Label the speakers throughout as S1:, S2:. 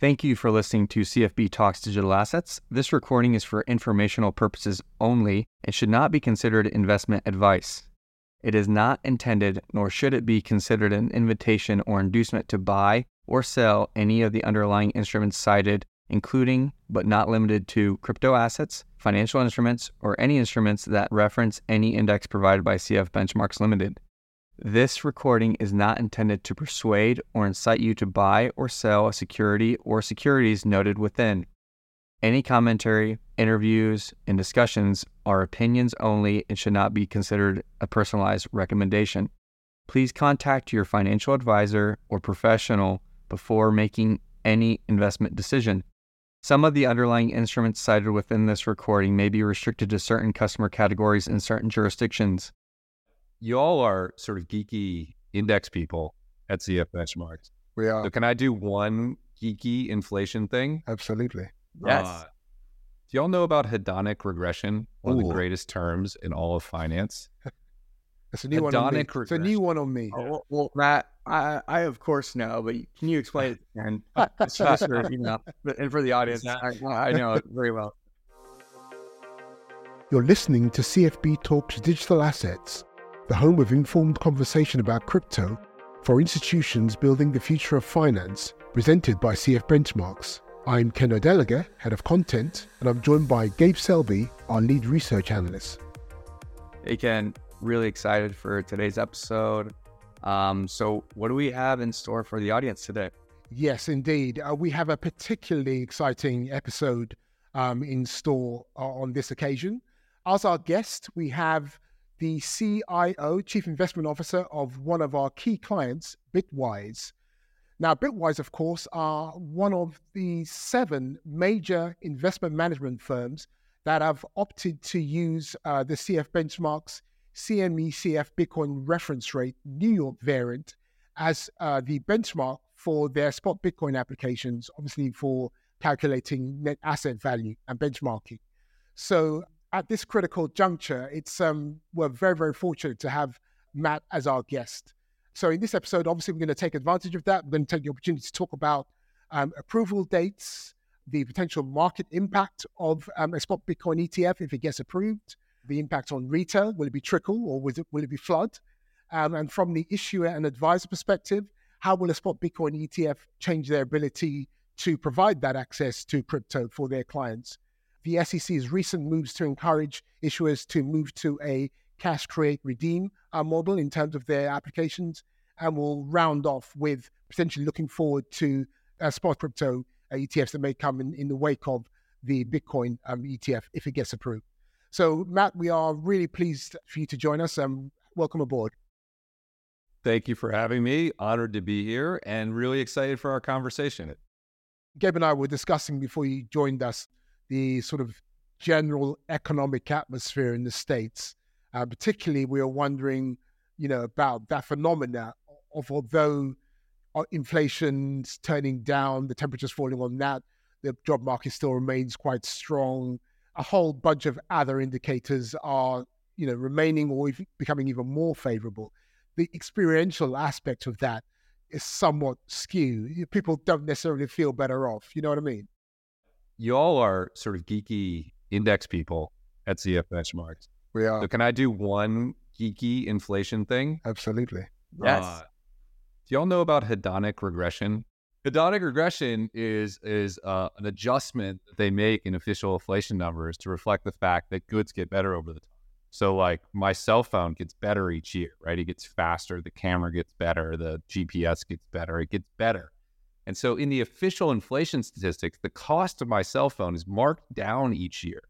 S1: Thank you for listening to CFB Talks Digital Assets. This recording is for informational purposes only and should not be considered investment advice. It is not intended, nor should it be considered an invitation or inducement to buy or sell any of the underlying instruments cited, including but not limited to crypto assets, financial instruments, or any instruments that reference any index provided by CF Benchmarks Limited. This recording is not intended to persuade or incite you to buy or sell a security or securities noted within. Any commentary, interviews, and discussions are opinions only and should not be considered a personalized recommendation. Please contact your financial advisor or professional before making any investment decision. Some of the underlying instruments cited within this recording may be restricted to certain customer categories in certain jurisdictions
S2: you all are sort of geeky index people at CF Benchmarks.
S3: We are.
S2: So can I do one geeky inflation thing?
S3: Absolutely.
S1: Yes. Uh,
S2: do y'all know about hedonic regression? One Ooh. of the greatest terms in all of finance.
S3: It's a new hedonic one on me. Regression. It's a new one on me.
S1: Oh, well, Matt, I, I of course know, but can you explain it? And it's faster, you know, and for the audience, I, I know it very well.
S3: You're listening to CFB Talks Digital Assets the home of informed conversation about crypto for institutions building the future of finance, presented by CF Benchmarks. I'm Ken Odeluga, Head of Content, and I'm joined by Gabe Selby, our lead research analyst.
S1: Hey, Ken. Really excited for today's episode. Um, so, what do we have in store for the audience today?
S3: Yes, indeed. Uh, we have a particularly exciting episode um, in store uh, on this occasion. As our guest, we have the CIO, Chief Investment Officer of one of our key clients, Bitwise. Now, Bitwise, of course, are one of the seven major investment management firms that have opted to use uh, the CF Benchmarks CME CF Bitcoin reference rate New York variant as uh, the benchmark for their spot Bitcoin applications, obviously for calculating net asset value and benchmarking. So at this critical juncture, it's um, we're very very fortunate to have Matt as our guest. So in this episode, obviously we're going to take advantage of that. We're going to take the opportunity to talk about um, approval dates, the potential market impact of um, a spot Bitcoin ETF if it gets approved, the impact on retail, will it be trickle or will it, will it be flood? Um, and from the issuer and advisor perspective, how will a spot Bitcoin ETF change their ability to provide that access to crypto for their clients? The SEC's recent moves to encourage issuers to move to a cash create redeem uh, model in terms of their applications. And we'll round off with potentially looking forward to uh, spot crypto uh, ETFs that may come in, in the wake of the Bitcoin um, ETF if it gets approved. So, Matt, we are really pleased for you to join us. Um, welcome aboard.
S2: Thank you for having me. Honored to be here and really excited for our conversation.
S3: Gabe and I were discussing before you joined us the sort of general economic atmosphere in the states. Uh, particularly, we are wondering, you know, about that phenomena of although uh, inflation's turning down, the temperature's falling on that, the job market still remains quite strong. A whole bunch of other indicators are, you know, remaining or becoming even more favorable. The experiential aspect of that is somewhat skewed. People don't necessarily feel better off. You know what I mean?
S2: You all are sort of geeky index people at CF Benchmarks.
S3: We are.
S2: So can I do one geeky inflation thing?
S3: Absolutely.
S1: Yes. Uh,
S2: do y'all know about hedonic regression? Hedonic regression is is uh, an adjustment that they make in official inflation numbers to reflect the fact that goods get better over the time. So, like my cell phone gets better each year, right? It gets faster, the camera gets better, the GPS gets better, it gets better. And so in the official inflation statistics, the cost of my cell phone is marked down each year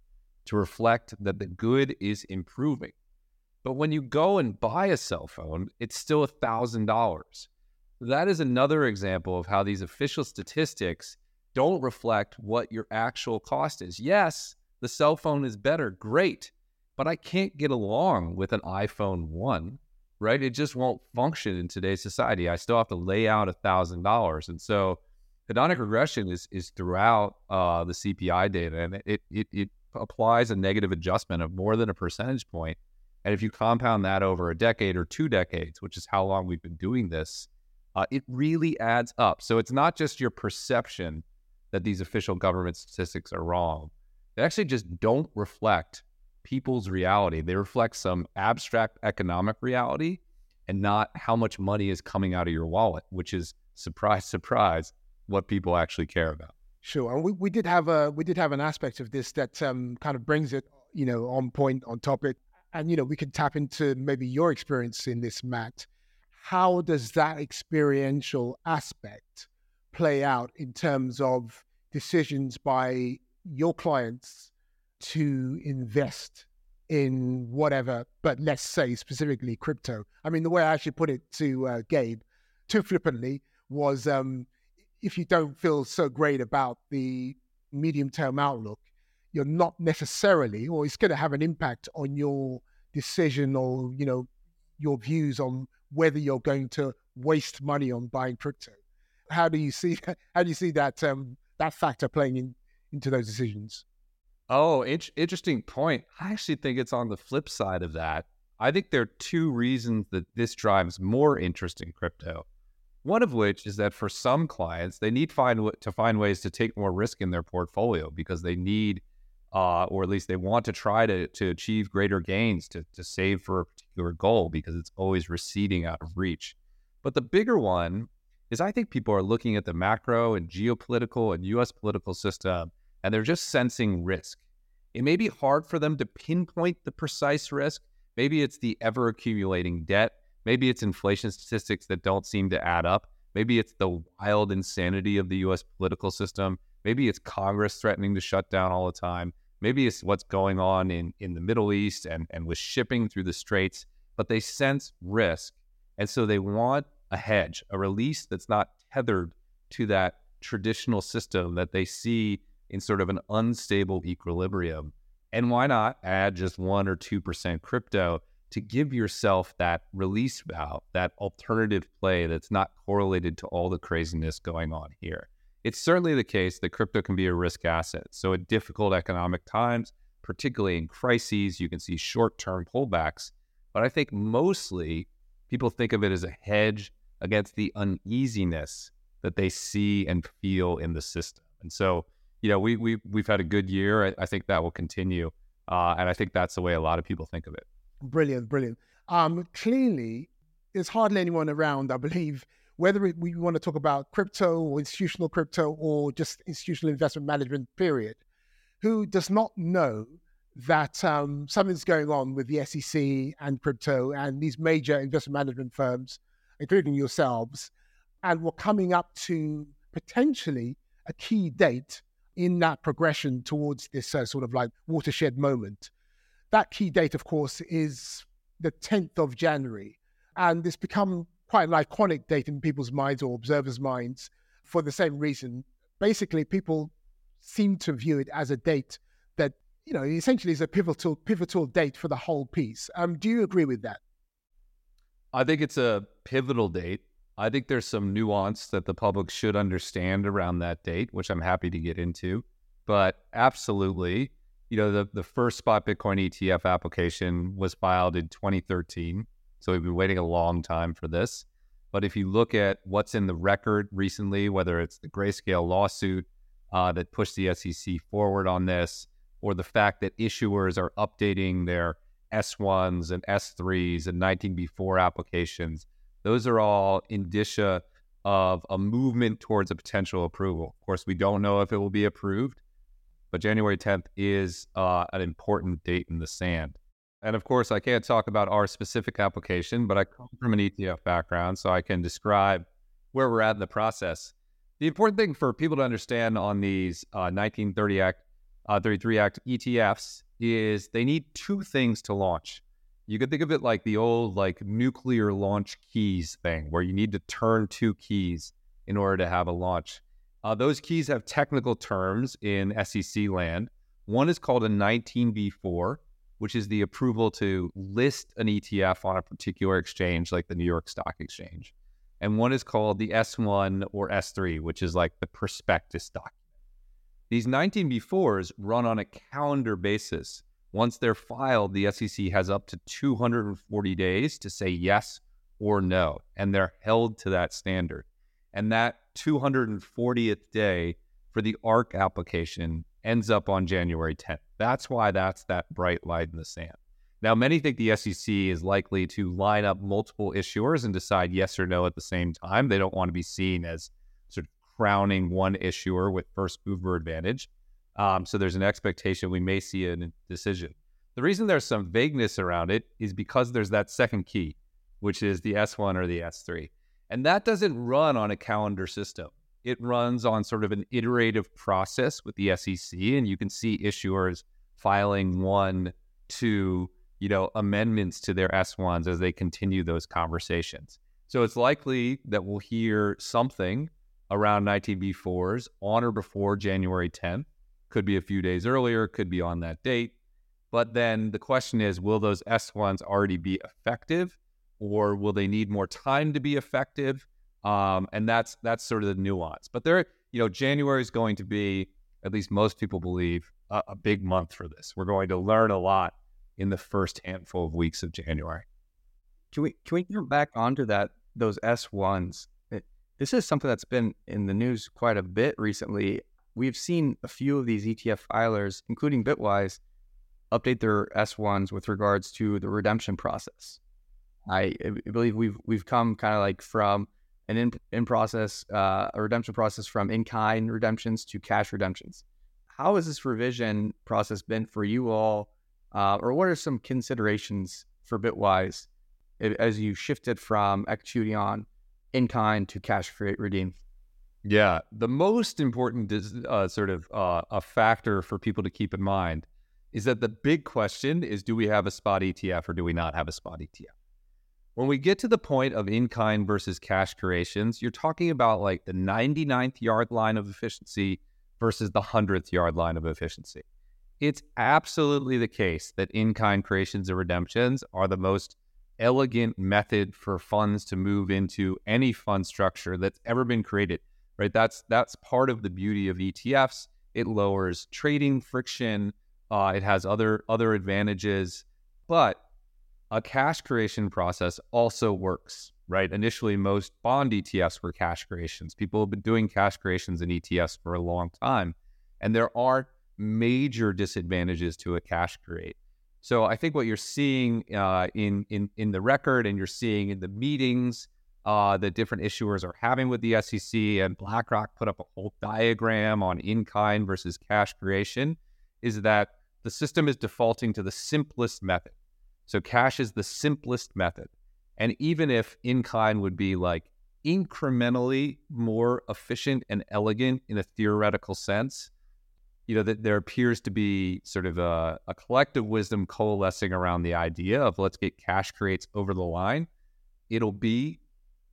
S2: to reflect that the good is improving. But when you go and buy a cell phone, it's still $1,000. That is another example of how these official statistics don't reflect what your actual cost is. Yes, the cell phone is better, great, but I can't get along with an iPhone 1 right? It just won't function in today's society. I still have to lay out a thousand dollars, and so hedonic regression is is throughout uh, the CPI data, and it, it it applies a negative adjustment of more than a percentage point. And if you compound that over a decade or two decades, which is how long we've been doing this, uh, it really adds up. So it's not just your perception that these official government statistics are wrong. They actually just don't reflect people's reality. They reflect some abstract economic reality and not how much money is coming out of your wallet, which is surprise, surprise, what people actually care about.
S3: Sure, and we, we did have a we did have an aspect of this that um, kind of brings it, you know, on point, on topic, and you know we could tap into maybe your experience in this, Matt. How does that experiential aspect play out in terms of decisions by your clients to invest in whatever, but let's say specifically crypto. I mean, the way I actually put it to uh, Gabe, too flippantly, was um, if you don't feel so great about the medium term outlook, you're not necessarily, or it's going to have an impact on your decision or, you know, your views on whether you're going to waste money on buying crypto. How do you see how do you see that um, that factor playing in, into those decisions?
S2: Oh, it- interesting point. I actually think it's on the flip side of that. I think there are two reasons that this drives more interest in crypto. One of which is that for some clients, they need find to find ways to take more risk in their portfolio because they need, uh, or at least they want to try to to achieve greater gains to to save for a particular goal because it's always receding out of reach. But the bigger one is I think people are looking at the macro and geopolitical and U.S. political system and they're just sensing risk. It may be hard for them to pinpoint the precise risk. Maybe it's the ever accumulating debt. Maybe it's inflation statistics that don't seem to add up. Maybe it's the wild insanity of the US political system. Maybe it's Congress threatening to shut down all the time. Maybe it's what's going on in, in the Middle East and, and with shipping through the straits. But they sense risk. And so they want a hedge, a release that's not tethered to that traditional system that they see in sort of an unstable equilibrium. And why not add just one or 2% crypto to give yourself that release valve, that alternative play that's not correlated to all the craziness going on here? It's certainly the case that crypto can be a risk asset. So, at difficult economic times, particularly in crises, you can see short term pullbacks. But I think mostly people think of it as a hedge against the uneasiness that they see and feel in the system. And so, you know, we we we've had a good year. I, I think that will continue, uh, and I think that's the way a lot of people think of it.
S3: Brilliant, brilliant. Um, clearly, there's hardly anyone around, I believe, whether we want to talk about crypto or institutional crypto or just institutional investment management, period, who does not know that um, something's going on with the SEC and crypto and these major investment management firms, including yourselves, and we're coming up to potentially a key date in that progression towards this uh, sort of like watershed moment. That key date, of course, is the 10th of January. And it's become quite an iconic date in people's minds or observers' minds for the same reason. Basically, people seem to view it as a date that, you know, essentially is a pivotal pivotal date for the whole piece. Um, do you agree with that?
S2: I think it's a pivotal date. I think there's some nuance that the public should understand around that date, which I'm happy to get into. But absolutely, you know, the, the first spot Bitcoin ETF application was filed in 2013. So we've been waiting a long time for this. But if you look at what's in the record recently, whether it's the grayscale lawsuit uh, that pushed the SEC forward on this, or the fact that issuers are updating their S1s and S3s and 19B4 applications, those are all indicia of a movement towards a potential approval. Of course, we don't know if it will be approved, but January 10th is uh, an important date in the sand. And of course, I can't talk about our specific application, but I come from an ETF background, so I can describe where we're at in the process. The important thing for people to understand on these uh, 1930 Act, uh, 33 Act ETFs is they need two things to launch. You could think of it like the old like nuclear launch keys thing, where you need to turn two keys in order to have a launch. Uh, those keys have technical terms in SEC land. One is called a 19B4, which is the approval to list an ETF on a particular exchange, like the New York Stock Exchange. And one is called the S1 or S3, which is like the prospectus document. These 19B4s run on a calendar basis once they're filed, the SEC has up to 240 days to say yes or no, and they're held to that standard. And that 240th day for the ARK application ends up on January 10th. That's why that's that bright light in the sand. Now, many think the SEC is likely to line up multiple issuers and decide yes or no at the same time. They don't want to be seen as sort of crowning one issuer with first mover advantage. Um, so there's an expectation we may see a decision. The reason there's some vagueness around it is because there's that second key, which is the S1 or the S3. And that doesn't run on a calendar system. It runs on sort of an iterative process with the SEC, and you can see issuers filing one, two, you know, amendments to their S1s as they continue those conversations. So it's likely that we'll hear something around 19B4s on or before January 10th. Could be a few days earlier, could be on that date. But then the question is will those S1s already be effective or will they need more time to be effective? Um, and that's that's sort of the nuance. But there, you know, January is going to be, at least most people believe, a, a big month for this. We're going to learn a lot in the first handful of weeks of January.
S1: Can we can we get back onto that those S ones? This is something that's been in the news quite a bit recently. We've seen a few of these ETF filers, including Bitwise, update their S ones with regards to the redemption process. I, I believe we've we've come kind of like from an in in process uh, a redemption process from in kind redemptions to cash redemptions. How has this revision process been for you all? Uh, or what are some considerations for Bitwise as you shifted from executing on in kind to cash create redeem?
S2: Yeah, the most important uh, sort of uh, a factor for people to keep in mind is that the big question is: Do we have a spot ETF or do we not have a spot ETF? When we get to the point of in kind versus cash creations, you're talking about like the 99th yard line of efficiency versus the 100th yard line of efficiency it's absolutely the case that in kind creations and redemptions are the most elegant method for funds to move into any fund structure that's ever been created right? That's that's part of the beauty of etfs it lowers trading friction uh, it has other other advantages but a cash creation process also works right? Initially most bond etfs were cash creations. People have been doing cash creations in etfs for a long time and there are major disadvantages to a cash create. So I think what you're seeing uh, in in in the record and you're seeing in the meetings uh, that different issuers are having with the SEC and BlackRock put up a whole diagram on in kind versus cash creation is that the system is defaulting to the simplest method. So cash is the simplest method. And even if in kind would be like incrementally more efficient and elegant in a theoretical sense, you know, that there appears to be sort of a, a, collective wisdom coalescing around the idea of let's get cash creates over the line. It'll be,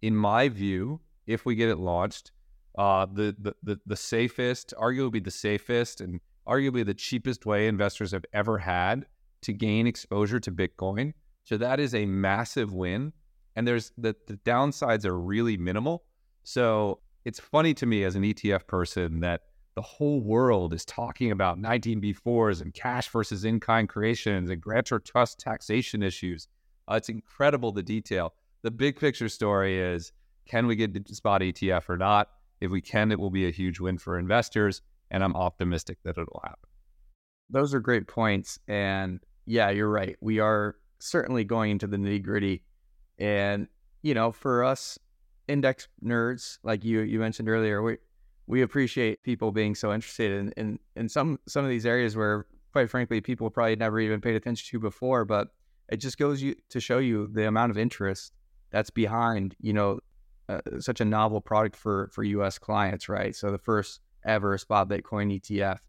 S2: in my view, if we get it launched, uh, the, the, the the safest, arguably the safest, and arguably the cheapest way investors have ever had to gain exposure to Bitcoin. So that is a massive win, and there's the the downsides are really minimal. So it's funny to me as an ETF person that the whole world is talking about 19B4s and cash versus in kind creations and grantor trust taxation issues. Uh, it's incredible the detail. The big picture story is can we get spot ETF or not? If we can, it will be a huge win for investors. And I'm optimistic that it'll happen.
S1: Those are great points. And yeah, you're right. We are certainly going into the nitty gritty. And, you know, for us index nerds, like you, you mentioned earlier, we, we appreciate people being so interested in, in, in some some of these areas where, quite frankly, people probably never even paid attention to before. But it just goes you, to show you the amount of interest that's behind, you know, uh, such a novel product for for U.S. clients, right? So the first ever spot Bitcoin ETF.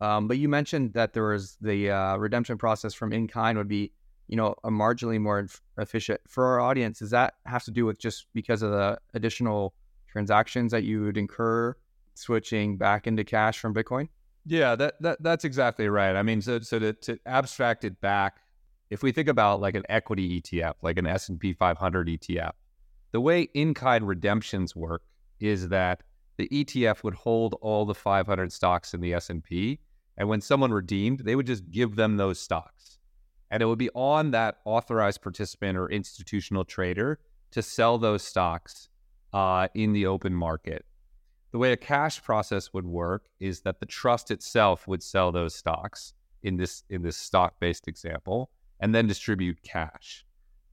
S1: Um, but you mentioned that there was the uh, redemption process from in kind would be, you know, a marginally more efficient for our audience. Does that have to do with just because of the additional transactions that you would incur switching back into cash from Bitcoin?
S2: Yeah, that, that that's exactly right. I mean, so so to, to abstract it back, if we think about like an equity ETF, like an S and P 500 ETF, the way in-kind redemptions work is that the ETF would hold all the 500 stocks in the S&P, and when someone redeemed, they would just give them those stocks, and it would be on that authorized participant or institutional trader to sell those stocks uh, in the open market. the way a cash process would work is that the trust itself would sell those stocks in this in this stock based example and then distribute cash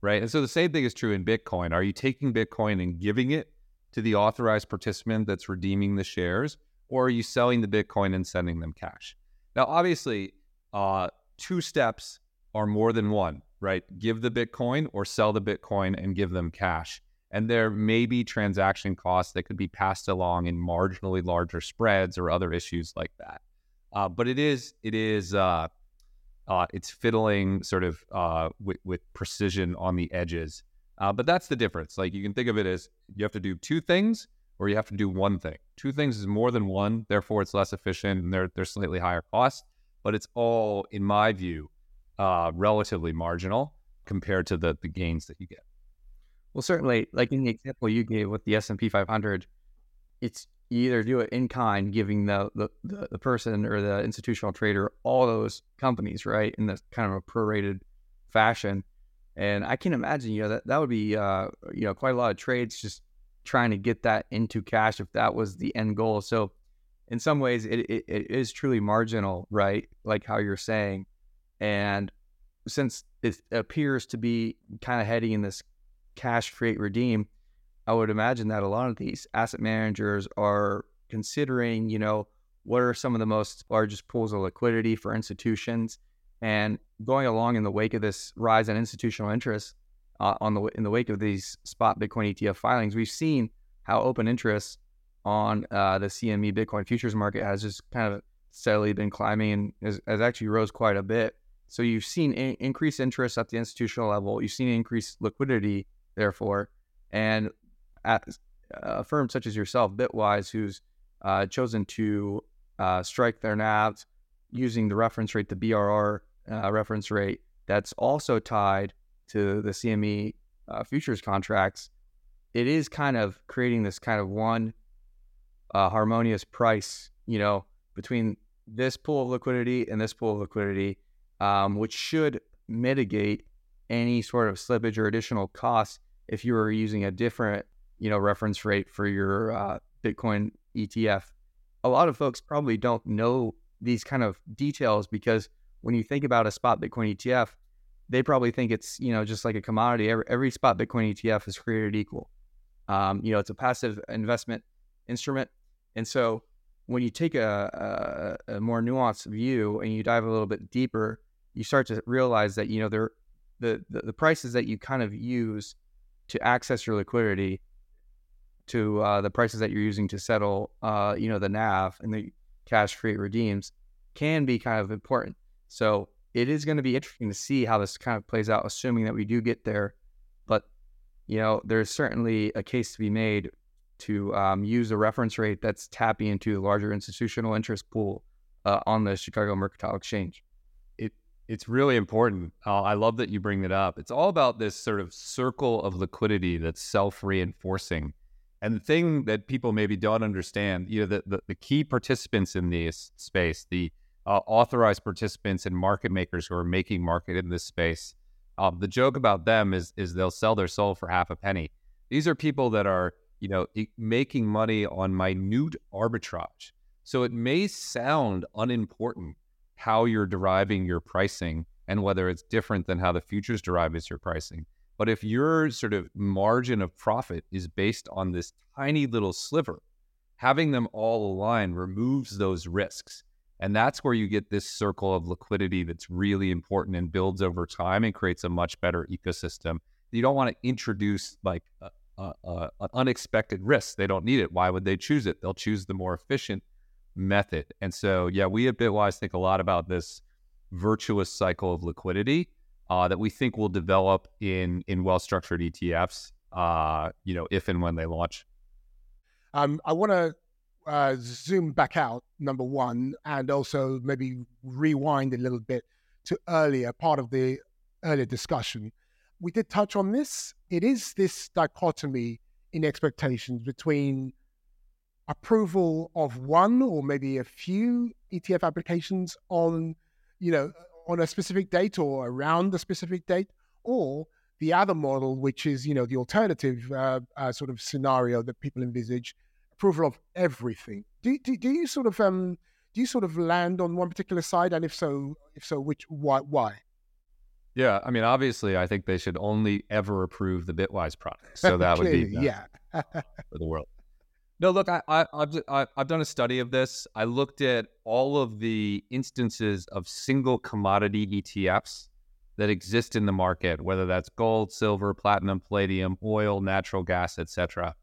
S2: right? And so the same thing is true in bitcoin. Are you taking bitcoin and giving it to the authorized participant that's redeeming the shares or are you selling the bitcoin and sending them cash? Now obviously uh, two steps are more than one right? Give the bitcoin or sell the bitcoin and give them cash. And there may be transaction costs that could be passed along in marginally larger spreads or other issues like that. Uh, but it is it is uh, uh, it's fiddling sort of uh, with, with, precision on the edges. Uh, but that's the difference. Like you can think of it as you have to do two things or you have to do one thing. Two things is more than one, therefore it's less efficient and they're they're slightly higher costs. But it's all, in my view, uh, relatively marginal compared to the the gains that you get.
S1: Well, certainly, like in the example you gave with the S and P 500, it's you either do it in kind, giving the, the the person or the institutional trader all those companies, right, in this kind of a prorated fashion. And I can imagine, you know, that that would be, uh, you know, quite a lot of trades just trying to get that into cash if that was the end goal. So, in some ways, it, it, it is truly marginal, right? Like how you're saying. And since it appears to be kind of heading in this cash create redeem i would imagine that a lot of these asset managers are considering you know what are some of the most largest pools of liquidity for institutions? And going along in the wake of this rise in institutional interest uh, on the in the wake of these spot bitcoin etf filings we've seen how open interest on uh, the cme bitcoin futures market has just kind of steadily been climbing and has, has actually rose quite a bit. So you've seen in- increased interest at the institutional level. You've seen increased liquidity therefore. And at a firm such as yourself, Bitwise, who's uh, chosen to uh, strike their NAVs using the reference rate, the BRR uh, reference rate, that's also tied to the CME uh, futures contracts, it is kind of creating this kind of one uh, harmonious price, you know, between this pool of liquidity and this pool of liquidity, um, which should mitigate any sort of slippage or additional costs if you were using a different, you know, reference rate for your uh, Bitcoin ETF. A lot of folks probably don't know these kind of details because when you think about a spot Bitcoin ETF, they probably think it's you know just like a commodity. Every, every spot Bitcoin ETF is created equal. Um, you know, it's a passive investment instrument, and so when you take a, a, a, more nuanced view and you dive a little bit deeper, you start to realize that you know there the, the the prices that you kind of use to access your liquidity to uh, the prices that you're using to settle, uh, you know, the NAV and the cash free redeems can be kind of important. So it is going to be interesting to see how this kind of plays out, assuming that we do get there. But you know, there's certainly a case to be made to um, use a reference rate that's tapping into the larger institutional interest pool uh, on the Chicago Mercantile Exchange It
S2: it's really important. Uh, I love that you bring it up. It's all about this sort of circle of liquidity that's self reinforcing. And the thing that people maybe don't understand, you know, the, the, the key participants in this space, the uh, authorized participants and market makers who are making market in this space, um, the joke about them is is they'll sell their soul for half a penny. These are people that are, you know, making money on minute arbitrage. So it may sound unimportant how you're deriving your pricing and whether it's different than how the futures derive as your pricing. But if your sort of margin of profit is based on this tiny little sliver, having them all align removes those risks. And that's where you get this circle of liquidity that's really important and builds over time and creates a much better ecosystem. You don't want to introduce like an unexpected risk. They don't need it. Why would they choose it? They'll choose the more efficient method. And so, yeah, we at Bitwise think a lot about this virtuous cycle of liquidity uh, that we think will develop in in well structured ETFs. Uh, you know, if and when they launch.
S3: Um, I want to uh, zoom back out, number one, and also maybe rewind a little bit to earlier part of the earlier discussion. We did touch on this. It is this dichotomy in expectations between approval of one or maybe a few ETF applications on, you know, on a specific date or around the specific date, or the other model, which is, you know, the alternative uh, uh, sort of scenario that people envisage, approval of everything. Do, do, do you sort of um do you sort of land on one particular side, and if so, if so, which why why?
S2: Yeah, I mean, obviously, I think they should only ever approve the Bitwise product. So that would be
S3: yeah
S2: for the world. No, look, I, I, I've I've done a study of this. I looked at all of the instances of single commodity ETFs that exist in the market, whether that's gold, silver, platinum, palladium, oil, natural gas, etc.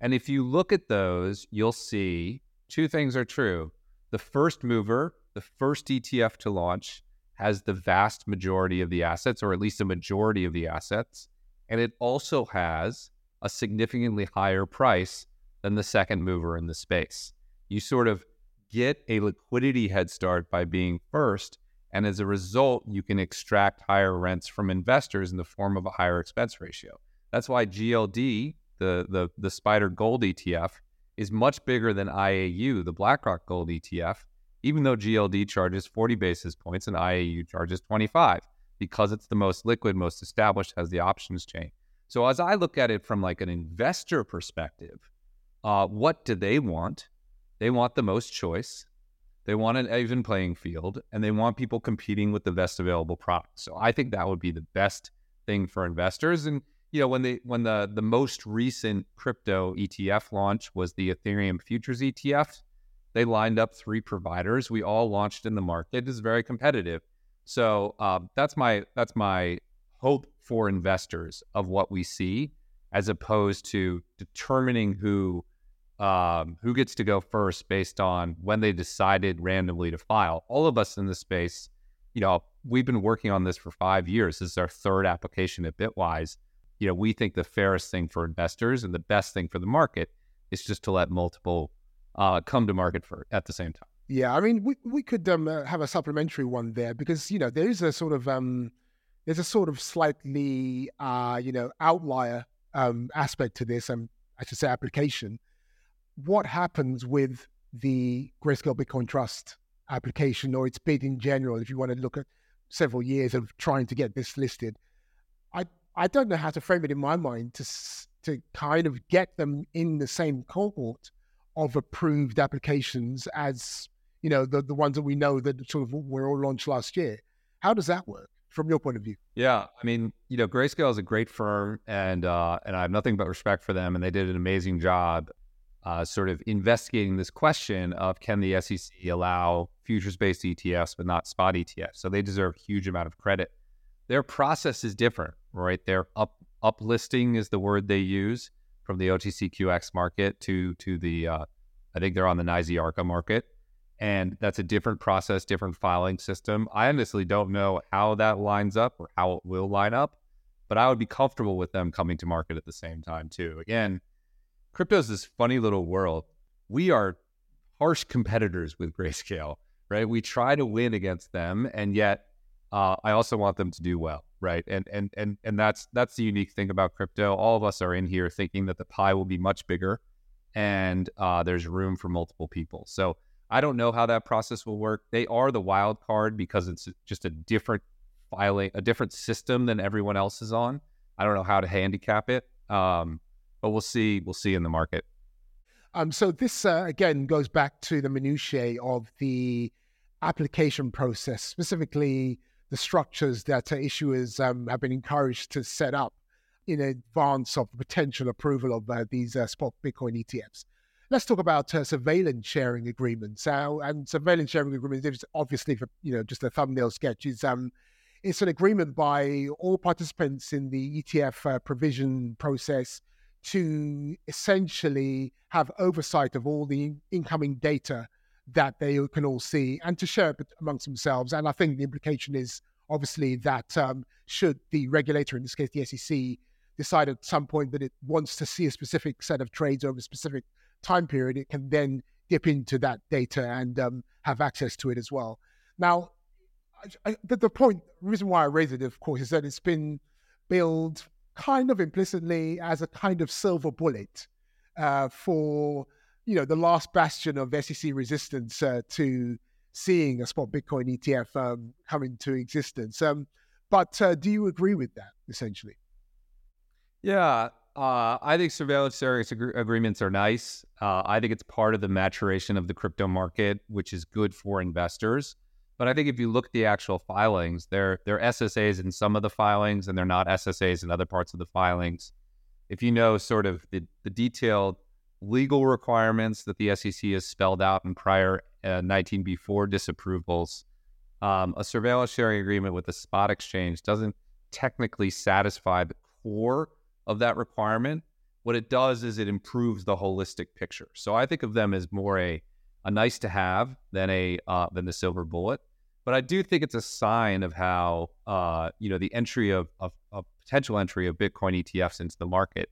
S2: And if you look at those, you'll see two things are true. The first mover, the first ETF to launch, has the vast majority of the assets, or at least a majority of the assets, and it also has a significantly higher price than the second mover in the space. You sort of get a liquidity head start by being first. And as a result, you can extract higher rents from investors in the form of a higher expense ratio. That's why GLD, the, the, the SPDR Gold ETF, is much bigger than IAU, the BlackRock Gold ETF, even though GLD charges 40 basis points and IAU charges 25 because it's the most liquid, most established, has the options chain. So as I look at it from like an investor perspective, uh, what do they want? They want the most choice. They want an even playing field, and they want people competing with the best available product. So I think that would be the best thing for investors. And you know, when they when the the most recent crypto ETF launch was the Ethereum futures ETF, they lined up three providers. We all launched in the market. It's very competitive. So uh, that's my that's my hope for investors of what we see, as opposed to determining who um, who gets to go first based on when they decided randomly to file. All of us in this space, you know, we've been working on this for five years. This is our third application at Bitwise. You know, we think the fairest thing for investors and the best thing for the market is just to let multiple uh, come to market for at the same time.
S3: Yeah, I mean, we we could um, uh, have a supplementary one there because you know there is a sort of um, there's a sort of slightly uh, you know outlier um, aspect to this, um, I should say application what happens with the Grayscale Bitcoin Trust application or its bid in general, if you want to look at several years of trying to get this listed. I I don't know how to frame it in my mind to to kind of get them in the same cohort of approved applications as you know the the ones that we know that sort of were all launched last year. How does that work from your point of view?
S2: Yeah, I mean, you know, Grayscale is a great firm, and uh, and I have nothing but respect for them, and they did an amazing job uh, sort of investigating this question of can the SEC allow futures based ETFs but not spot ETFs? So they deserve a huge amount of credit. Their process is different, right? Their up uplisting is the word they use from the OTCQX market to to the uh, I think they're on the NYSE Arca market, and that's a different process, different filing system. I honestly don't know how that lines up or how it will line up, but I would be comfortable with them coming to market at the same time too. Again, crypto is this funny little world. We are harsh competitors with Grayscale, right? We try to win against them, and yet uh, I also want them to do well, right? And and and and that's that's the unique thing about crypto. All of us are in here thinking that the pie will be much bigger, and uh, there's room for multiple people. So I don't know how that process will work. They are the wild card because it's just a different filing, a different system than everyone else is on. I don't know how to handicap it. Um, but we'll see. We'll see in the market.
S3: Um, so this uh, again goes back to the minutiae of the application process, specifically the structures that issuers um, have been encouraged to set up in advance of potential approval of uh, these uh, spot Bitcoin ETFs. Let's talk about uh, surveillance sharing agreements. And surveillance sharing agreements, is obviously, for you know, just a thumbnail sketch, is um, it's an agreement by all participants in the ETF uh, provision process to essentially have oversight of all the incoming data that they can all see and to share it amongst themselves. And I think the implication is obviously that um, should the regulator, in this case the SEC, decide at some point that it wants to see a specific set of trades over a specific time period, it can then dip into that data and um, have access to it as well. Now, I, the, the point, reason why I raise it, of course, is that it's been billed kind of implicitly as a kind of silver bullet uh, for you know the last bastion of SEC resistance uh, to seeing a spot Bitcoin ETF um, come into existence. Um, but uh, do you agree with that essentially?
S2: Yeah, uh, I think surveillance ag- agreements are nice. Uh, I think it's part of the maturation of the crypto market, which is good for investors. But I think if you look at the actual filings, they're they're SSAs in some of the filings, and they're not SSAs in other parts of the filings. If you know sort of the, the detailed legal requirements that the SEC has spelled out in prior uh, 19b4 disapprovals, um, a surveillance sharing agreement with the spot exchange doesn't technically satisfy the core of that requirement. What it does is it improves the holistic picture. So I think of them as more a a nice to have than a uh, than the silver bullet. But I do think it's a sign of how uh, you know the entry of, of potential entry of Bitcoin ETFs into the market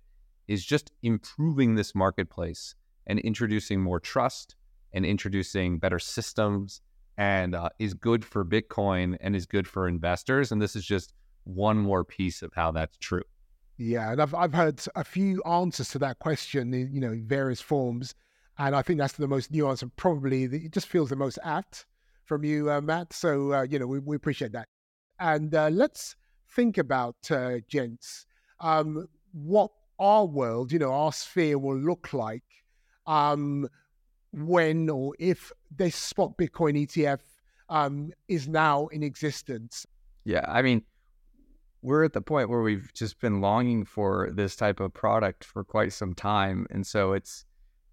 S2: is just improving this marketplace and introducing more trust and introducing better systems and uh, is good for Bitcoin and is good for investors. And this is just one more piece of how that's true.
S3: Yeah, and I've I've heard a few answers to that question in you know various forms, and I think that's the most nuanced and probably the, it just feels the most apt from you, uh, Matt. So uh, you know we, we appreciate that, and uh, let's think about uh, gents um, what our world, you know, our sphere will look like um, when or if this spot Bitcoin ETF um, is now in existence.
S1: Yeah, I mean we're at the point where we've just been longing for this type of product for quite some time, and so it's,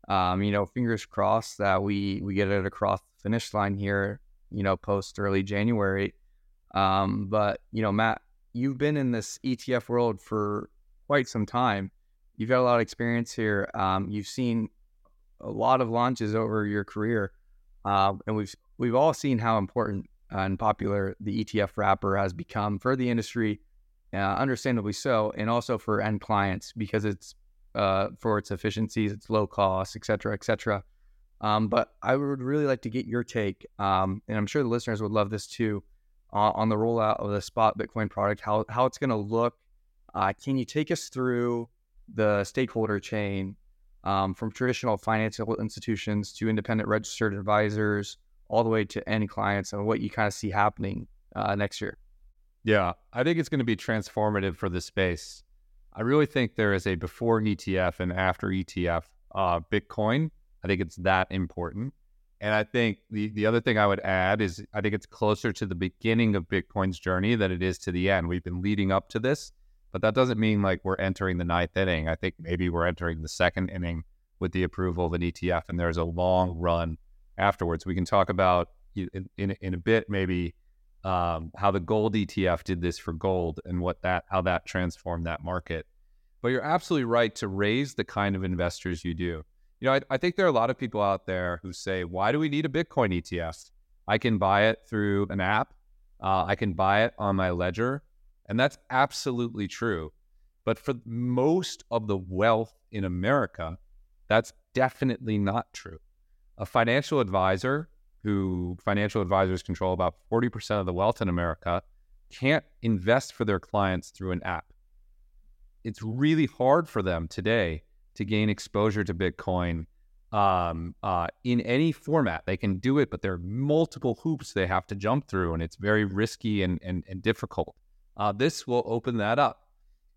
S1: um, you know, fingers crossed that we we get it across the finish line here, you know, post early January. Um, but you know, Matt, you've been in this ETF world for quite some time. You've got a lot of experience here. Um, you've seen a lot of launches over your career, uh, and we've we've all seen how important and popular the ETF wrapper has become for the industry uh, understandably so, and also for end clients because it's uh, for its efficiencies, its low cost, et cetera, et cetera. Um, but I would really like to get your take, um, and I'm sure the listeners would love this too, uh, on the rollout of the spot Bitcoin product, how how it's going to look. Uh, can you take us through the stakeholder chain um, from traditional financial institutions to independent registered advisors, all the way to end clients, and what you kind of see happening uh, next year?
S2: Yeah, I think it's going to be transformative for the space. I really think there is a before ETF and after ETF uh, Bitcoin. I think it's that important. And I think the, the other thing I would add is I think it's closer to the beginning of Bitcoin's journey than it is to the end. We've been leading up to this, but that doesn't mean like we're entering the ninth inning. I think maybe we're entering the second inning with the approval of an ETF, and there's a long run afterwards. We can talk about in, in, in a bit maybe um, how the gold ETF did this for gold and what that how that transformed that market. But you're absolutely right to raise the kind of investors you do. You know, I, I think there are a lot of people out there who say, "Why do we need a Bitcoin ETF? I can buy it through an app. Uh, I can buy it on my ledger," and that's absolutely true. But for most of the wealth in America, that's definitely not true. A financial advisor who financial advisors control about 40% of the wealth in America, can't invest for their clients through an app. It's really hard for them today to gain exposure to Bitcoin um, uh, in any format. They can do it, but there are multiple hoops they have to jump through, and it's very risky and, and, and difficult. Uh, this will open that up.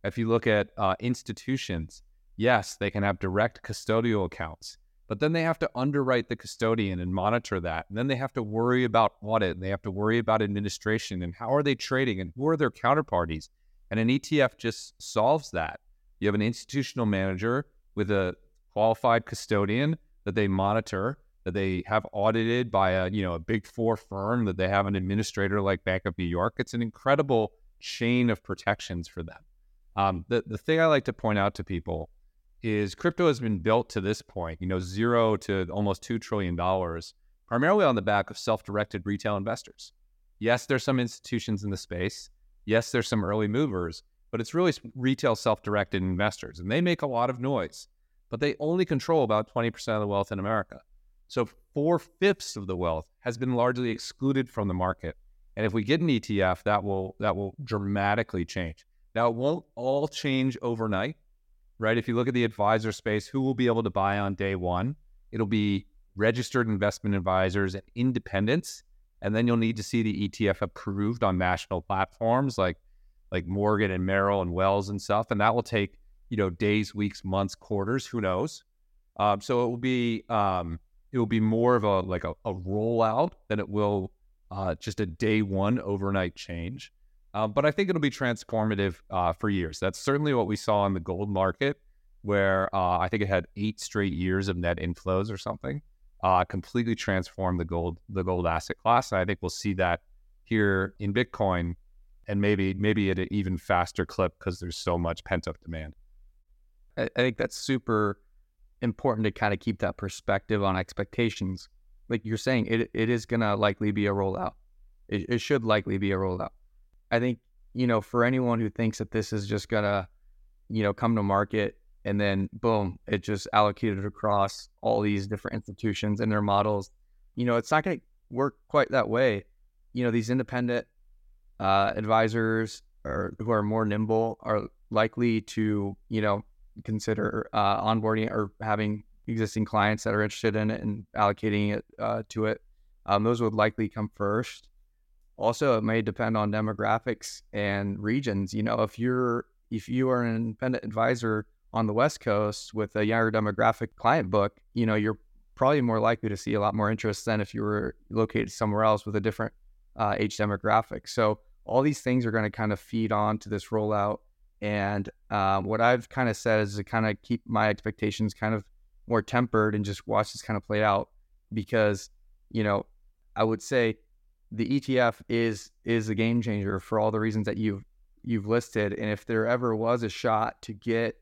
S2: If you look at uh, institutions, yes, they can have direct custodial accounts but then they have to underwrite the custodian and monitor that. And then they have to worry about audit and they have to worry about administration and how are they trading and who are their counterparties. And an ETF just solves that. You have an institutional manager with a qualified custodian that they monitor, that they have audited by a, you know, a big four firm, that they have an administrator like Bank of New York. It's an incredible chain of protections for them. Um, the, the thing I like to point out to people is crypto has been built to this point, you know, zero to almost $2 trillion, primarily on the back of self directed retail investors. Yes, there's some institutions in the space. Yes, there's some early movers, but it's really retail self directed investors, and they make a lot of noise, but they only control about 20% of the wealth in America. So four fifths of the wealth has been largely excluded from the market. And if we get an ETF, that will that will dramatically change. Now it won't all change overnight right? If you look at the advisor space, who will be able to buy on day one? It'll be registered investment advisors and independents. And then you'll need to see the ETF approved on national platforms like like Morgan and Merrill and Wells and stuff. And that will take you know, days, weeks, months, quarters, who knows? Um, so it will be um, it will be more of a like a, a rollout than it will uh, just a day one overnight change. Uh, but I think it'll be transformative uh, for years. That's certainly what we saw in the gold market, where uh, I think it had eight straight years of net inflows or something. Uh, completely transformed the gold the gold asset class. And I think we'll see that here in Bitcoin, and maybe maybe at an even faster clip because there's so much pent up demand.
S1: I, I think that's super important to kind of keep that perspective on expectations. Like you're saying, it it is gonna likely be a rollout. It, it should likely be a rollout. I think you know for anyone who thinks that this is just gonna you know come to market and then boom, it just allocated across all these different institutions and their models. You know, it's not going to work quite that way. You know, these independent uh, advisors or who are more nimble are likely to, you know, consider uh, onboarding or having existing clients that are interested in it and allocating it uh, to it. Um, those would likely come first. Also, it may depend on demographics and regions. You know, if you're if you are an independent advisor on the West Coast with a younger demographic client book, you know, you're probably more likely to see a lot more interest than if you were located somewhere else with a different uh, age demographic. So all these things are going to kind of feed on to this rollout. And uh, what I've kind of said is to kind of keep my expectations kind of more tempered and just watch this kind of play out because, you know, I would say the ETF is is a game changer for all the reasons that you've you've listed. And if there ever was a shot to get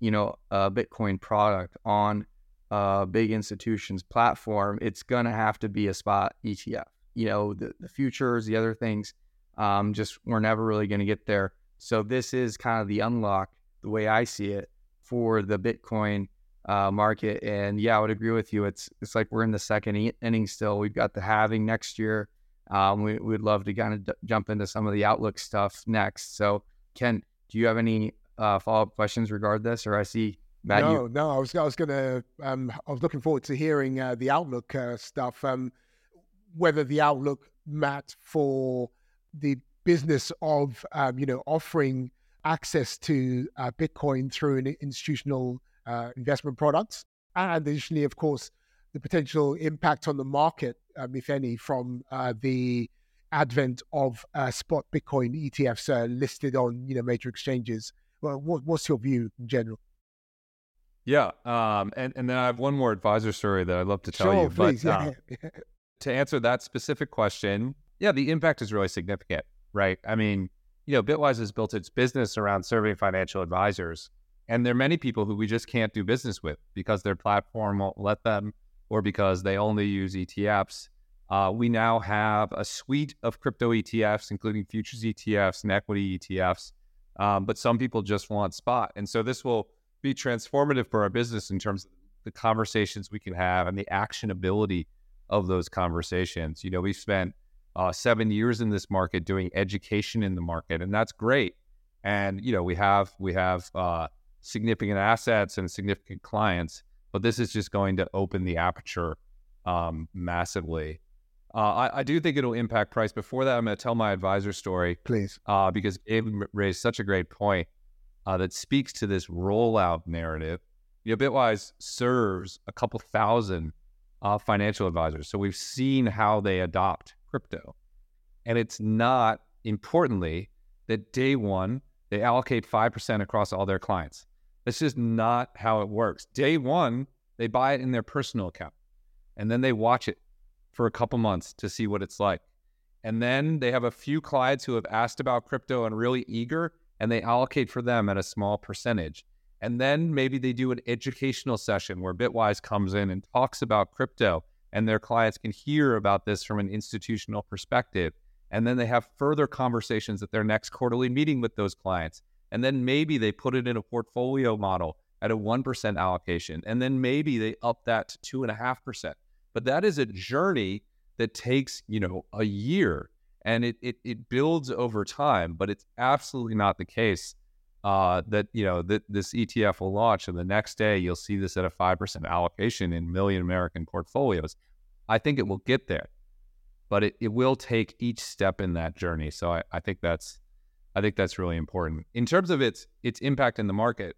S1: you know, a Bitcoin product on a big institution's platform, it's to have to be a spot ETF. You know, the, the futures, the other things, um, just we're never really to get there. So this is kind of the unlock, the way I see it, for the Bitcoin uh, market. And yeah, I would agree with you. It's it's like we're in the second inning still. We've got the halving next year. Um, we, would love to kind of d- jump into some of the outlook stuff next. So, Ken, do you have any uh, follow up questions regarding this, or I see Matt.
S3: No,
S1: you...
S3: no, I was I was gonna um, I was looking forward to hearing uh, the outlook uh, stuff. Um, whether the outlook, Matt, for the business of um, you know offering access to uh, Bitcoin through an institutional uh, investment products, and additionally, of course, the potential impact on the market, um, if any, from uh, the advent of uh, spot Bitcoin ETFs uh, listed on you know major exchanges well, what, what's your view in general?
S2: Yeah, um, and and then I have one more advisor story that I'd love to tell
S3: sure,
S2: you.
S3: Please,
S2: but
S3: yeah.
S2: uh, to answer that specific question, yeah, the impact is really significant, right? I mean, you know, Bitwise has built its business around serving financial advisors, and there are many people who we just can't do business with because their platform won't let them, or because they only use ETFs. Uh, we now have a suite of crypto ETFs, including futures ETFs and equity ETFs, um, but some people just want spot. And so this will be transformative for our business in terms of the conversations we can have and the actionability of those conversations. You know, we've spent uh, seven years in this market doing education in the market, and that's great. And you know, we have we have uh, significant assets and significant clients, but this is just going to open the aperture um, massively. Uh, I, I, do think it'll impact price. Before that, I'm going to tell my advisor story,
S3: please,
S2: uh, because Gabe raised such a great point uh, that speaks to this rollout narrative. You know, Bitwise serves a couple thousand uh, financial advisors, so we've seen how they adopt crypto, and it's not importantly that day one they allocate five percent across all their clients. That's just not how it works. Day one, they buy it in their personal account, and then they watch it for a couple months to see what it's like. And then they have a few clients who have asked about crypto and really eager, and they allocate for them at a small percentage. And then maybe they do an educational session where Bitwise comes in and talks about crypto, and their clients can hear about this from an institutional perspective. And then they have further conversations at their next quarterly meeting with those clients. And then maybe they put it in a portfolio model at a 1% allocation. And then maybe they up that to 2.5%. But that is a journey that takes, you know, a year and it, it, it builds over time, but it's absolutely not the case uh, that, you know, that this ETF will launch and the next day you'll see this at a 5% allocation in million American portfolios. I think it will get there, but it, it will take each step in that journey. So I, I think that's, I think that's really important in terms of its, its impact in the market.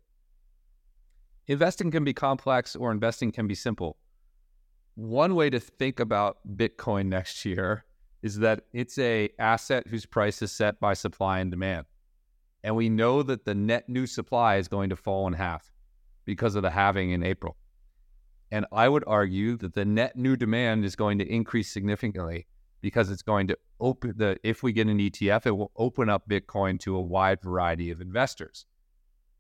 S2: investing can be complex or investing can be simple. One way to think about Bitcoin next year is that it's a asset whose price is set by supply and demand. And we know that the net new supply is going to fall in half because of the halving in April. And I would argue that the net new demand is going to increase significantly because it's going to open the if we get an ETF, it will open up Bitcoin to a wide variety of investors.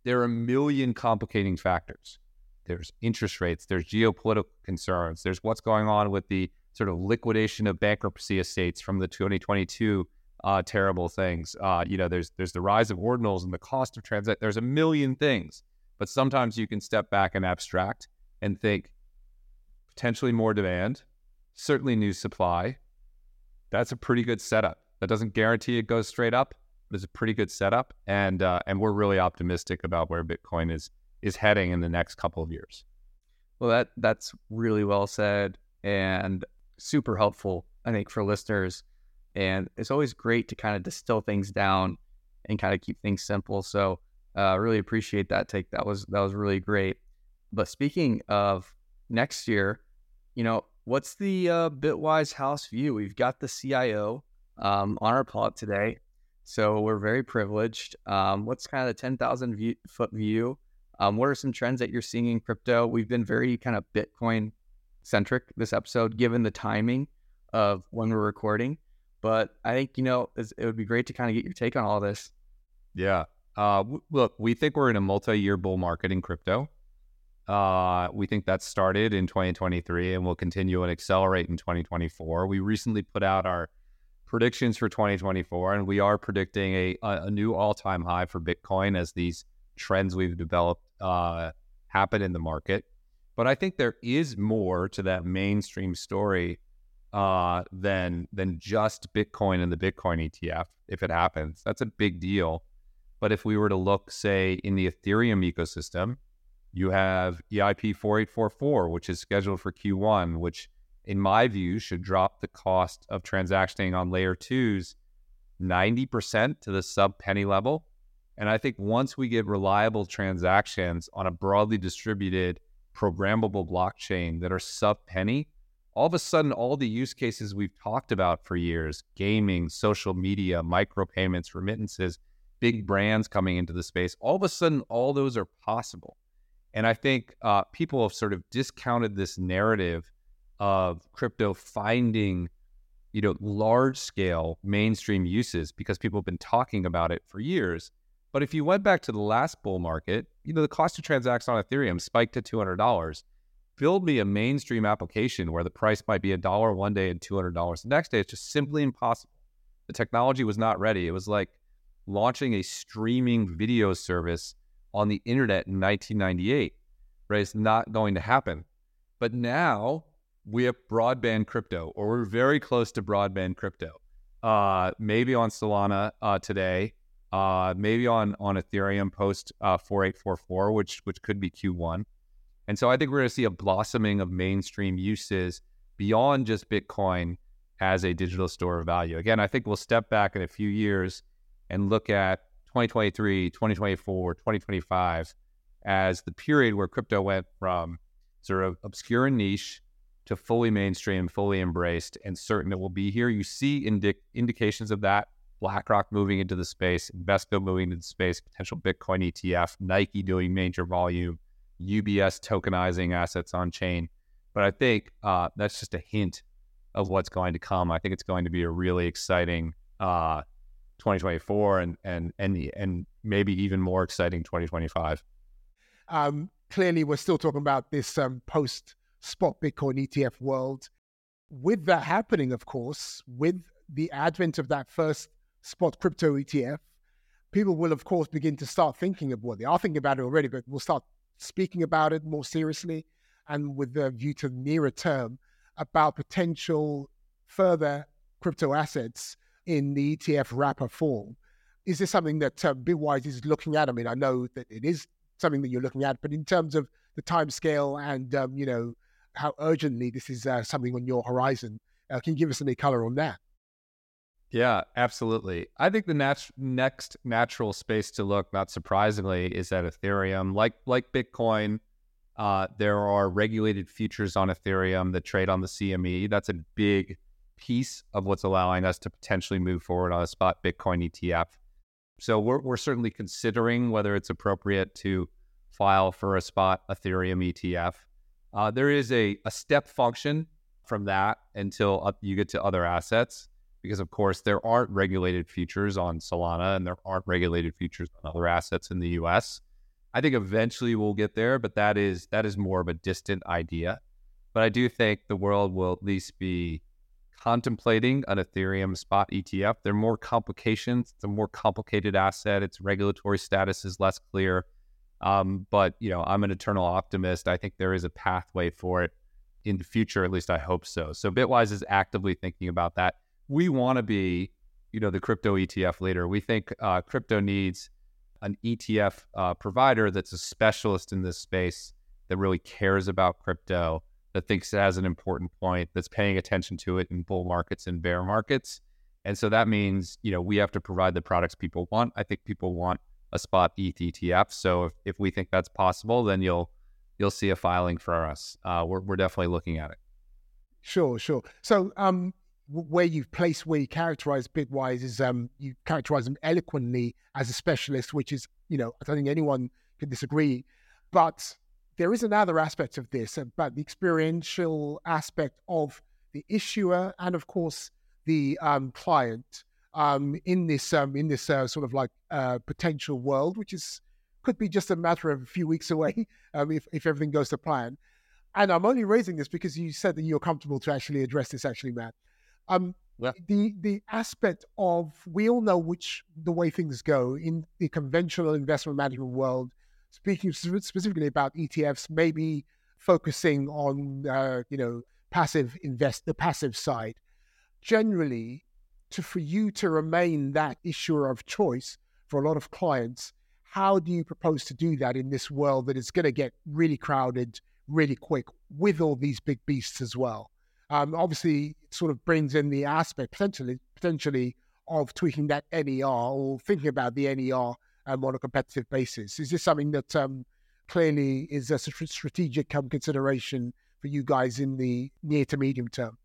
S2: There are a million complicating factors. There's interest rates, there's geopolitical concerns, there's what's going on with the sort of liquidation of bankruptcy estates from the 2022 uh, terrible things. Uh, you know, there's there's the rise of ordinals and the cost of transit. There's a million things, but sometimes you can step back and abstract and think potentially more demand, certainly new supply. That's a pretty good setup. That doesn't guarantee it goes straight up, but it's a pretty good setup, and uh, and we're really optimistic about where Bitcoin is is heading in the next couple of years.
S1: Well, that that's really well said and super helpful, I think, for listeners. And it's always great to kind of distill things down and kind of keep things simple. So, uh, really appreciate that take. That was that was really great. But speaking of next year, you know, what's the uh, Bitwise house view? We've got the CIO um, on our pod today, so we're very privileged. Um, what's kind of the ten thousand view, foot view? Um, what are some trends that you're seeing in crypto? We've been very kind of Bitcoin centric this episode, given the timing of when we're recording. But I think you know it would be great to kind of get your take on all this.
S2: Yeah. Uh, w- look, we think we're in a multi-year bull market in crypto. Uh, we think that started in 2023 and will continue and accelerate in 2024. We recently put out our predictions for 2024, and we are predicting a, a new all-time high for Bitcoin as these trends we've developed uh, happen in the market. But I think there is more to that mainstream story uh, than than just Bitcoin and the Bitcoin ETF. If it happens, that's a big deal. But if we were to look, say, in the Ethereum ecosystem, you have EIP 4844, which is scheduled for Q1, which, in my view, should drop the cost of transactioning on layer twos 90% to the sub penny level. And I think once we get reliable transactions on a broadly distributed, programmable blockchain that are sub penny, all of a sudden, all the use cases we've talked about for years gaming, social media, micropayments, remittances, big brands coming into the space all of a sudden, all those are possible. And I think uh, people have sort of discounted this narrative of crypto finding, you know, large scale mainstream uses because people have been talking about it for years. But if you went back to the last bull market, you know, the cost to transact on Ethereum spiked to $200. Build me a mainstream application where the price might be a dollar one day and $200 the next day. It's just simply impossible. The technology was not ready. It was like launching a streaming video service on the internet in 1998, right? It's not going to happen. But now we have broadband crypto, or we're very close to broadband crypto. Uh, maybe on Solana uh, today, uh, maybe on on Ethereum post uh, 4844, which which could be Q1. And so I think we're going to see a blossoming of mainstream uses beyond just Bitcoin as a digital store of value. Again, I think we'll step back in a few years and look at 2023, 2024, 2025 as the period where crypto went from sort of obscure and niche to fully mainstream, fully embraced, and certain it will be here. You see indi- indications of that. BlackRock moving into the space, Invesco moving into the space, potential Bitcoin ETF, Nike doing major volume, UBS tokenizing assets on chain. But I think uh, that's just a hint of what's going to come. I think it's going to be a really exciting uh, 2024 and and and and maybe even more exciting 2025.
S3: Um, clearly, we're still talking about this um, post spot Bitcoin ETF world. With that happening, of course, with the advent of that first spot crypto ETF, people will, of course, begin to start thinking of what well, they are thinking about it already, but we'll start speaking about it more seriously and with a view to the nearer term about potential further crypto assets in the ETF wrapper form. Is this something that uh, Bitwise is looking at? I mean, I know that it is something that you're looking at, but in terms of the time scale and um, you know how urgently this is uh, something on your horizon, uh, can you give us any color on that?
S2: Yeah, absolutely. I think the nat- next natural space to look, not surprisingly, is at Ethereum. Like like Bitcoin, Uh, there are regulated futures on Ethereum that trade on the CME. That's a big piece of what's allowing us to potentially move forward on a spot Bitcoin ETF. So we're, we're certainly considering whether it's appropriate to file for a spot Ethereum ETF. Uh, there is a, a step function from that until you get to other assets, because of course there aren't regulated futures on Solana and there aren't regulated futures on other assets in the US. I think eventually we'll get there, but that is that is more of a distant idea. But I do think the world will at least be contemplating an Ethereum spot ETF. There are more complications. It's a more complicated asset. Its regulatory status is less clear. Um, but you know, I'm an eternal optimist. I think there is a pathway for it in the future. At least I hope so. So Bitwise is actively thinking about that. We want to be, you know, the crypto ETF leader. We think uh, crypto needs an ETF uh, provider that's a specialist in this space that really cares about crypto, that thinks it has an important point, that's paying attention to it in bull markets and bear markets. And so that means, you know, we have to provide the products people want. I think people want a spot ETH ETF. So if, if we think that's possible, then you'll you'll see a filing for us. Uh, we're we're definitely looking at it.
S3: Sure, sure. So um, where you've placed where you characterize Bitwise is um, you characterize them eloquently as a specialist, which is you know I don't think anyone can disagree. But there is another aspect of this about the experiential aspect of the issuer and of course the um, client um, in this um, in this uh, sort of like uh, potential world, which is could be just a matter of a few weeks away um, if if everything goes to plan. And I'm only raising this because you said that you're comfortable to actually address this, actually, Matt. Um, yeah. The the aspect of we all know which the way things go in the conventional investment management world. Speaking specifically about ETFs, maybe focusing on uh, you know passive invest the passive side. Generally, to for you to remain that issuer of choice for a lot of clients, how do you propose to do that in this world that is going to get really crowded really quick with all these big beasts as well? Um, obviously, it sort of brings in the aspect potentially potentially of tweaking that NER or thinking about the NER um, on a competitive basis. Is this something that um, clearly is a strategic um, consideration for you guys in the near to medium term?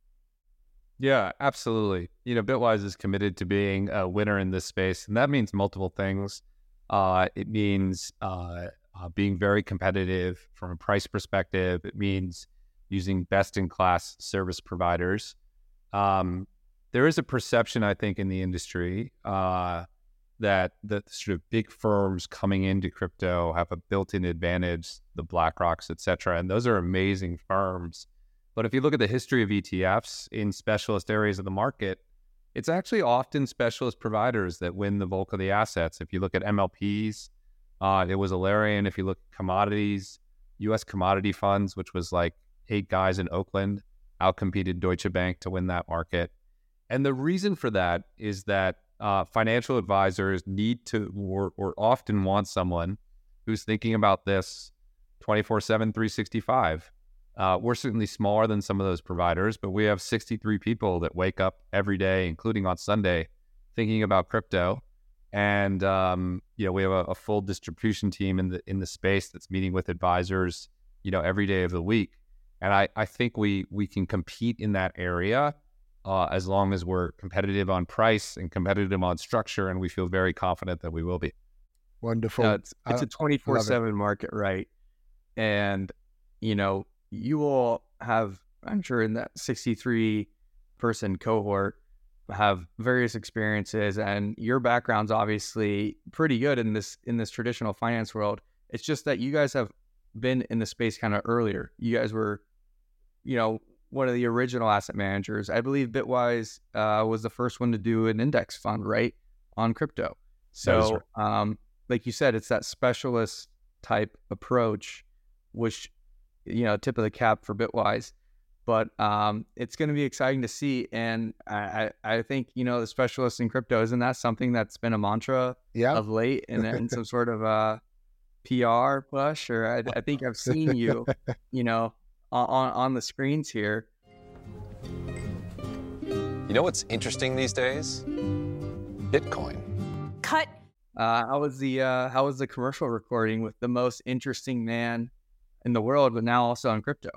S2: Yeah, absolutely. You know, Bitwise is committed to being a winner in this space, and that means multiple things. Uh, it means uh, uh, being very competitive from a price perspective. It means using best in class service providers. Um, there is a perception, I think, in the industry uh, that the sort of big firms coming into crypto have a built in advantage, the BlackRocks, et cetera. And those are amazing firms but if you look at the history of ETFs in specialist areas of the market, it's actually often specialist providers that win the bulk of the assets. If you look at MLPs, uh, it was Alerian. If you look at commodities, U.S. commodity funds, which was like eight guys in Oakland, outcompeted Deutsche Bank to win that market. And the reason for that is that uh, financial advisors need to or, or often want someone who's thinking about this 24 7, 365. Uh, we're certainly smaller than some of those providers, but we have 63 people that wake up every day, including on Sunday, thinking about crypto. And um, you know, we have a, a, full distribution team in the in the space that's meeting with advisors, you know, every day of the week. And I, I think we we can compete in that area uh, as long as we're competitive on price and competitive on structure, and we feel very confident that we will be.
S3: Wonderful.
S1: it's, it's a twenty four seven market, right? And you know, you will have, I'm sure, in that 63 person cohort, have various experiences, and your background's obviously pretty good in this in this traditional finance world. It's just that you guys have been in the space kind of earlier. You guys were, you know, one of the original asset managers. I believe Bitwise uh, was the first one to do an index fund, right, on crypto. So, right. um, like you said, it's that specialist type approach, which you know, tip of the cap for Bitwise. But um, it's going to be exciting to see, and I, I think you know the specialist in crypto isn't that something that's been a mantra yeah. of late, and, and some sort of a PR push, or I, I think I've seen you, you know, on on the screens here.
S4: You know what's interesting these days? Bitcoin.
S5: Cut.
S1: Uh, how was the uh, how was the commercial recording with the most interesting man in the world, but now also on crypto.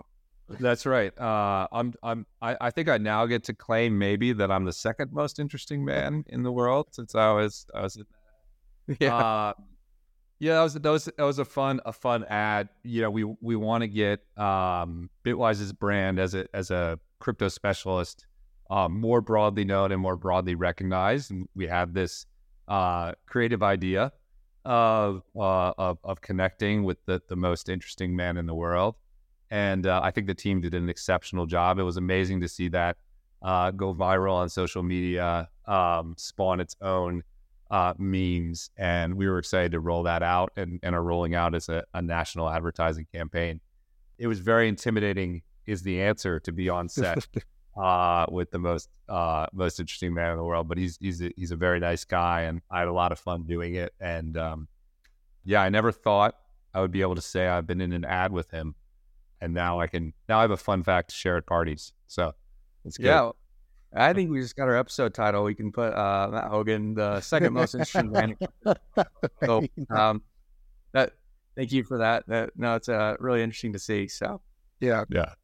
S2: That's right. Uh, I'm. I'm. I, I think I now get to claim maybe that I'm the second most interesting man in the world since I was. I was.
S1: Yeah.
S2: Uh, yeah, that was that was that was a fun a fun ad. You know, we we want to get um, Bitwise's brand as a as a crypto specialist um, more broadly known and more broadly recognized. And we had this uh, creative idea of, uh, of of connecting with the the most interesting man in the world, and uh, I think the team did an exceptional job. It was amazing to see that uh, go viral on social media, um, spawn its own uh, memes, and we were excited to roll that out and, and are rolling out as a, a national advertising campaign. It was very intimidating. Is the answer to be on set uh, with the most uh, most interesting man in the world? But he's he's a, he's a very nice guy, and I had a lot of fun doing it. And um, yeah, I never thought I would be able to say I've been in an ad with him, and now I can now I have a fun fact to share at parties. So it's good.
S1: Yeah. I think we just got our episode title. We can put uh, Matt Hougan, the second most interesting man. So, um, that thank you for that. That no, it's uh, really interesting to see. So
S3: Yeah.
S2: Yeah.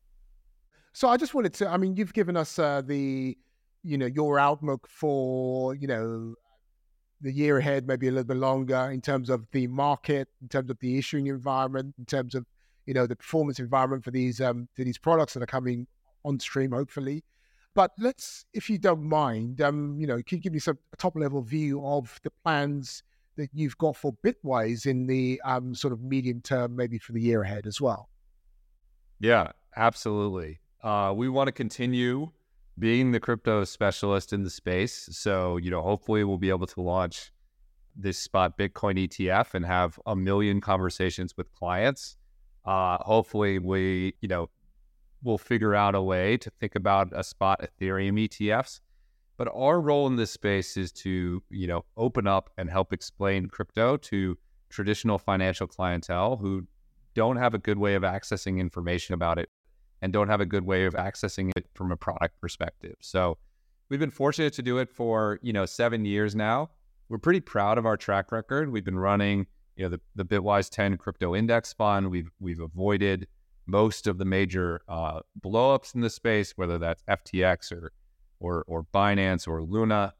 S3: So I just wanted to. I mean, you've given us uh, the, you know, your outlook for you know, the year ahead, maybe a little bit longer in terms of the market, in terms of the issuing environment, in terms of you know the performance environment for these um for these products that are coming on stream, hopefully. But let's, if you don't mind, um, you know, can you give me some top level view of the plans that you've got for Bitwise in the um sort of medium term, maybe for the year ahead as well?
S2: Yeah, absolutely. Uh, we want to continue being the crypto specialist in the space. So, you know, hopefully we'll be able to launch this spot Bitcoin ETF and have a million conversations with clients. Uh, hopefully we, you know, we'll figure out a way to think about a spot Ethereum ETFs. But our role in this space is to, you know, open up and help explain crypto to traditional financial clientele who don't have a good way of accessing information about it and don't have a good way of accessing it from a product perspective. So we've been fortunate to do it for, you know, seven years now. We're pretty proud of our track record. We've been running, you know, the, the Bitwise 10 crypto index fund. We've we've avoided most of the major uh, blowups in the space, whether that's FTX or or or Binance or Luna.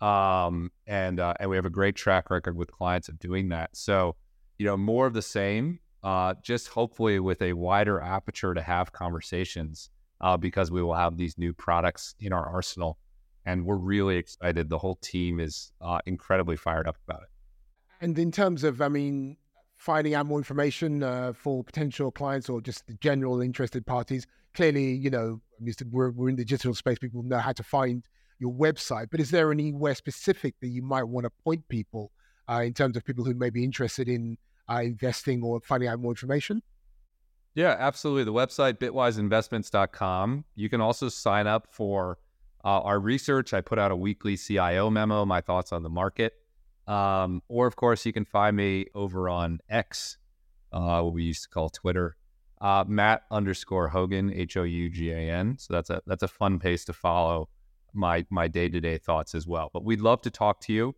S2: Um, and uh, and we have a great track record with clients of doing that. So, you know, more of the same uh, just hopefully with a wider aperture to have conversations uh, because we will have these new products in our arsenal. And we're really excited. The whole team is uh, incredibly fired up about it.
S3: And in terms of, I mean, finding out more information uh, for potential clients or just general interested parties, clearly, you know, we're, we're in the digital space, people know how to find your website. But is there anywhere specific that you might want to point people uh, in terms of people who may be interested in uh, investing or finding out more information?
S2: Yeah, absolutely. The website bitwiseinvestments.com. You can also sign up for uh, our research. I put out a weekly CIO memo, my thoughts on the market. Um, or, of course, you can find me over on X, uh, what we used to call Twitter, uh, Matt underscore Hougan, H O U G A N. So that's a that's a fun pace to follow my my day to day thoughts as well. But we'd love to talk to you,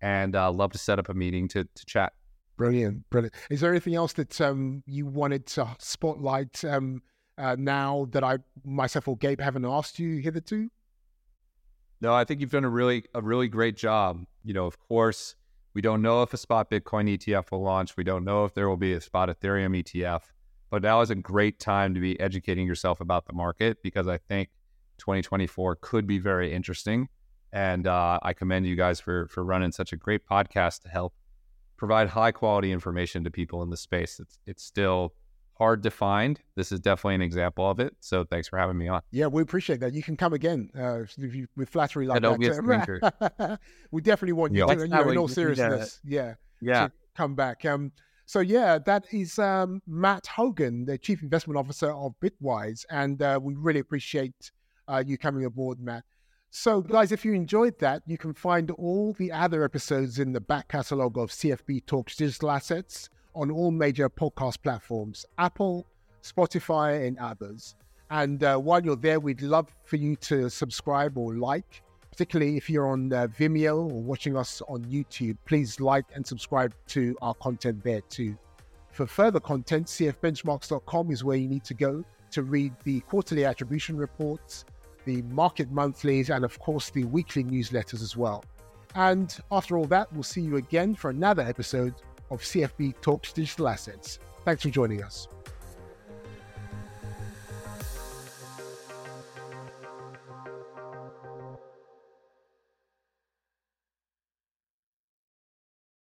S2: and uh, love to set up a meeting to to chat.
S3: Brilliant, brilliant. Is there anything else that um, you wanted to spotlight um, uh, now that I myself or Gabe haven't asked you hitherto?
S2: No, I think you've done a really a really great job. You know, of course, we don't know if a spot Bitcoin ETF will launch. We don't know if there will be a spot Ethereum ETF. But now is a great time to be educating yourself about the market because I think 2024 could be very interesting. And uh, I commend you guys for for running such a great podcast to help provide high quality information to people in the space. It's it's still hard to find. This is definitely an example of it. So thanks for having me on.
S3: Yeah, we appreciate that. You can come again uh, you, with flattery like that. we definitely want you yeah, to, you know, in all seriousness. Yeah,
S1: yeah,
S3: come back. Um, so yeah, that is um, Matt Hougan, the Chief Investment Officer of Bitwise, and uh, we really appreciate uh, you coming aboard, Matt. So, guys, if you enjoyed that, you can find all the other episodes in the back catalogue of CFB Talks Digital Assets on all major podcast platforms Apple, Spotify, and others. And uh, while you're there, we'd love for you to subscribe or like, particularly if you're on uh, Vimeo or watching us on YouTube. Please like and subscribe to our content there too. For further content, cfbenchmarks.com is where you need to go to read the quarterly attribution reports, the market monthlies, and of course the weekly newsletters as well. And after all that, we'll see you again for another episode of CFB Talks Digital Assets. Thanks for joining us.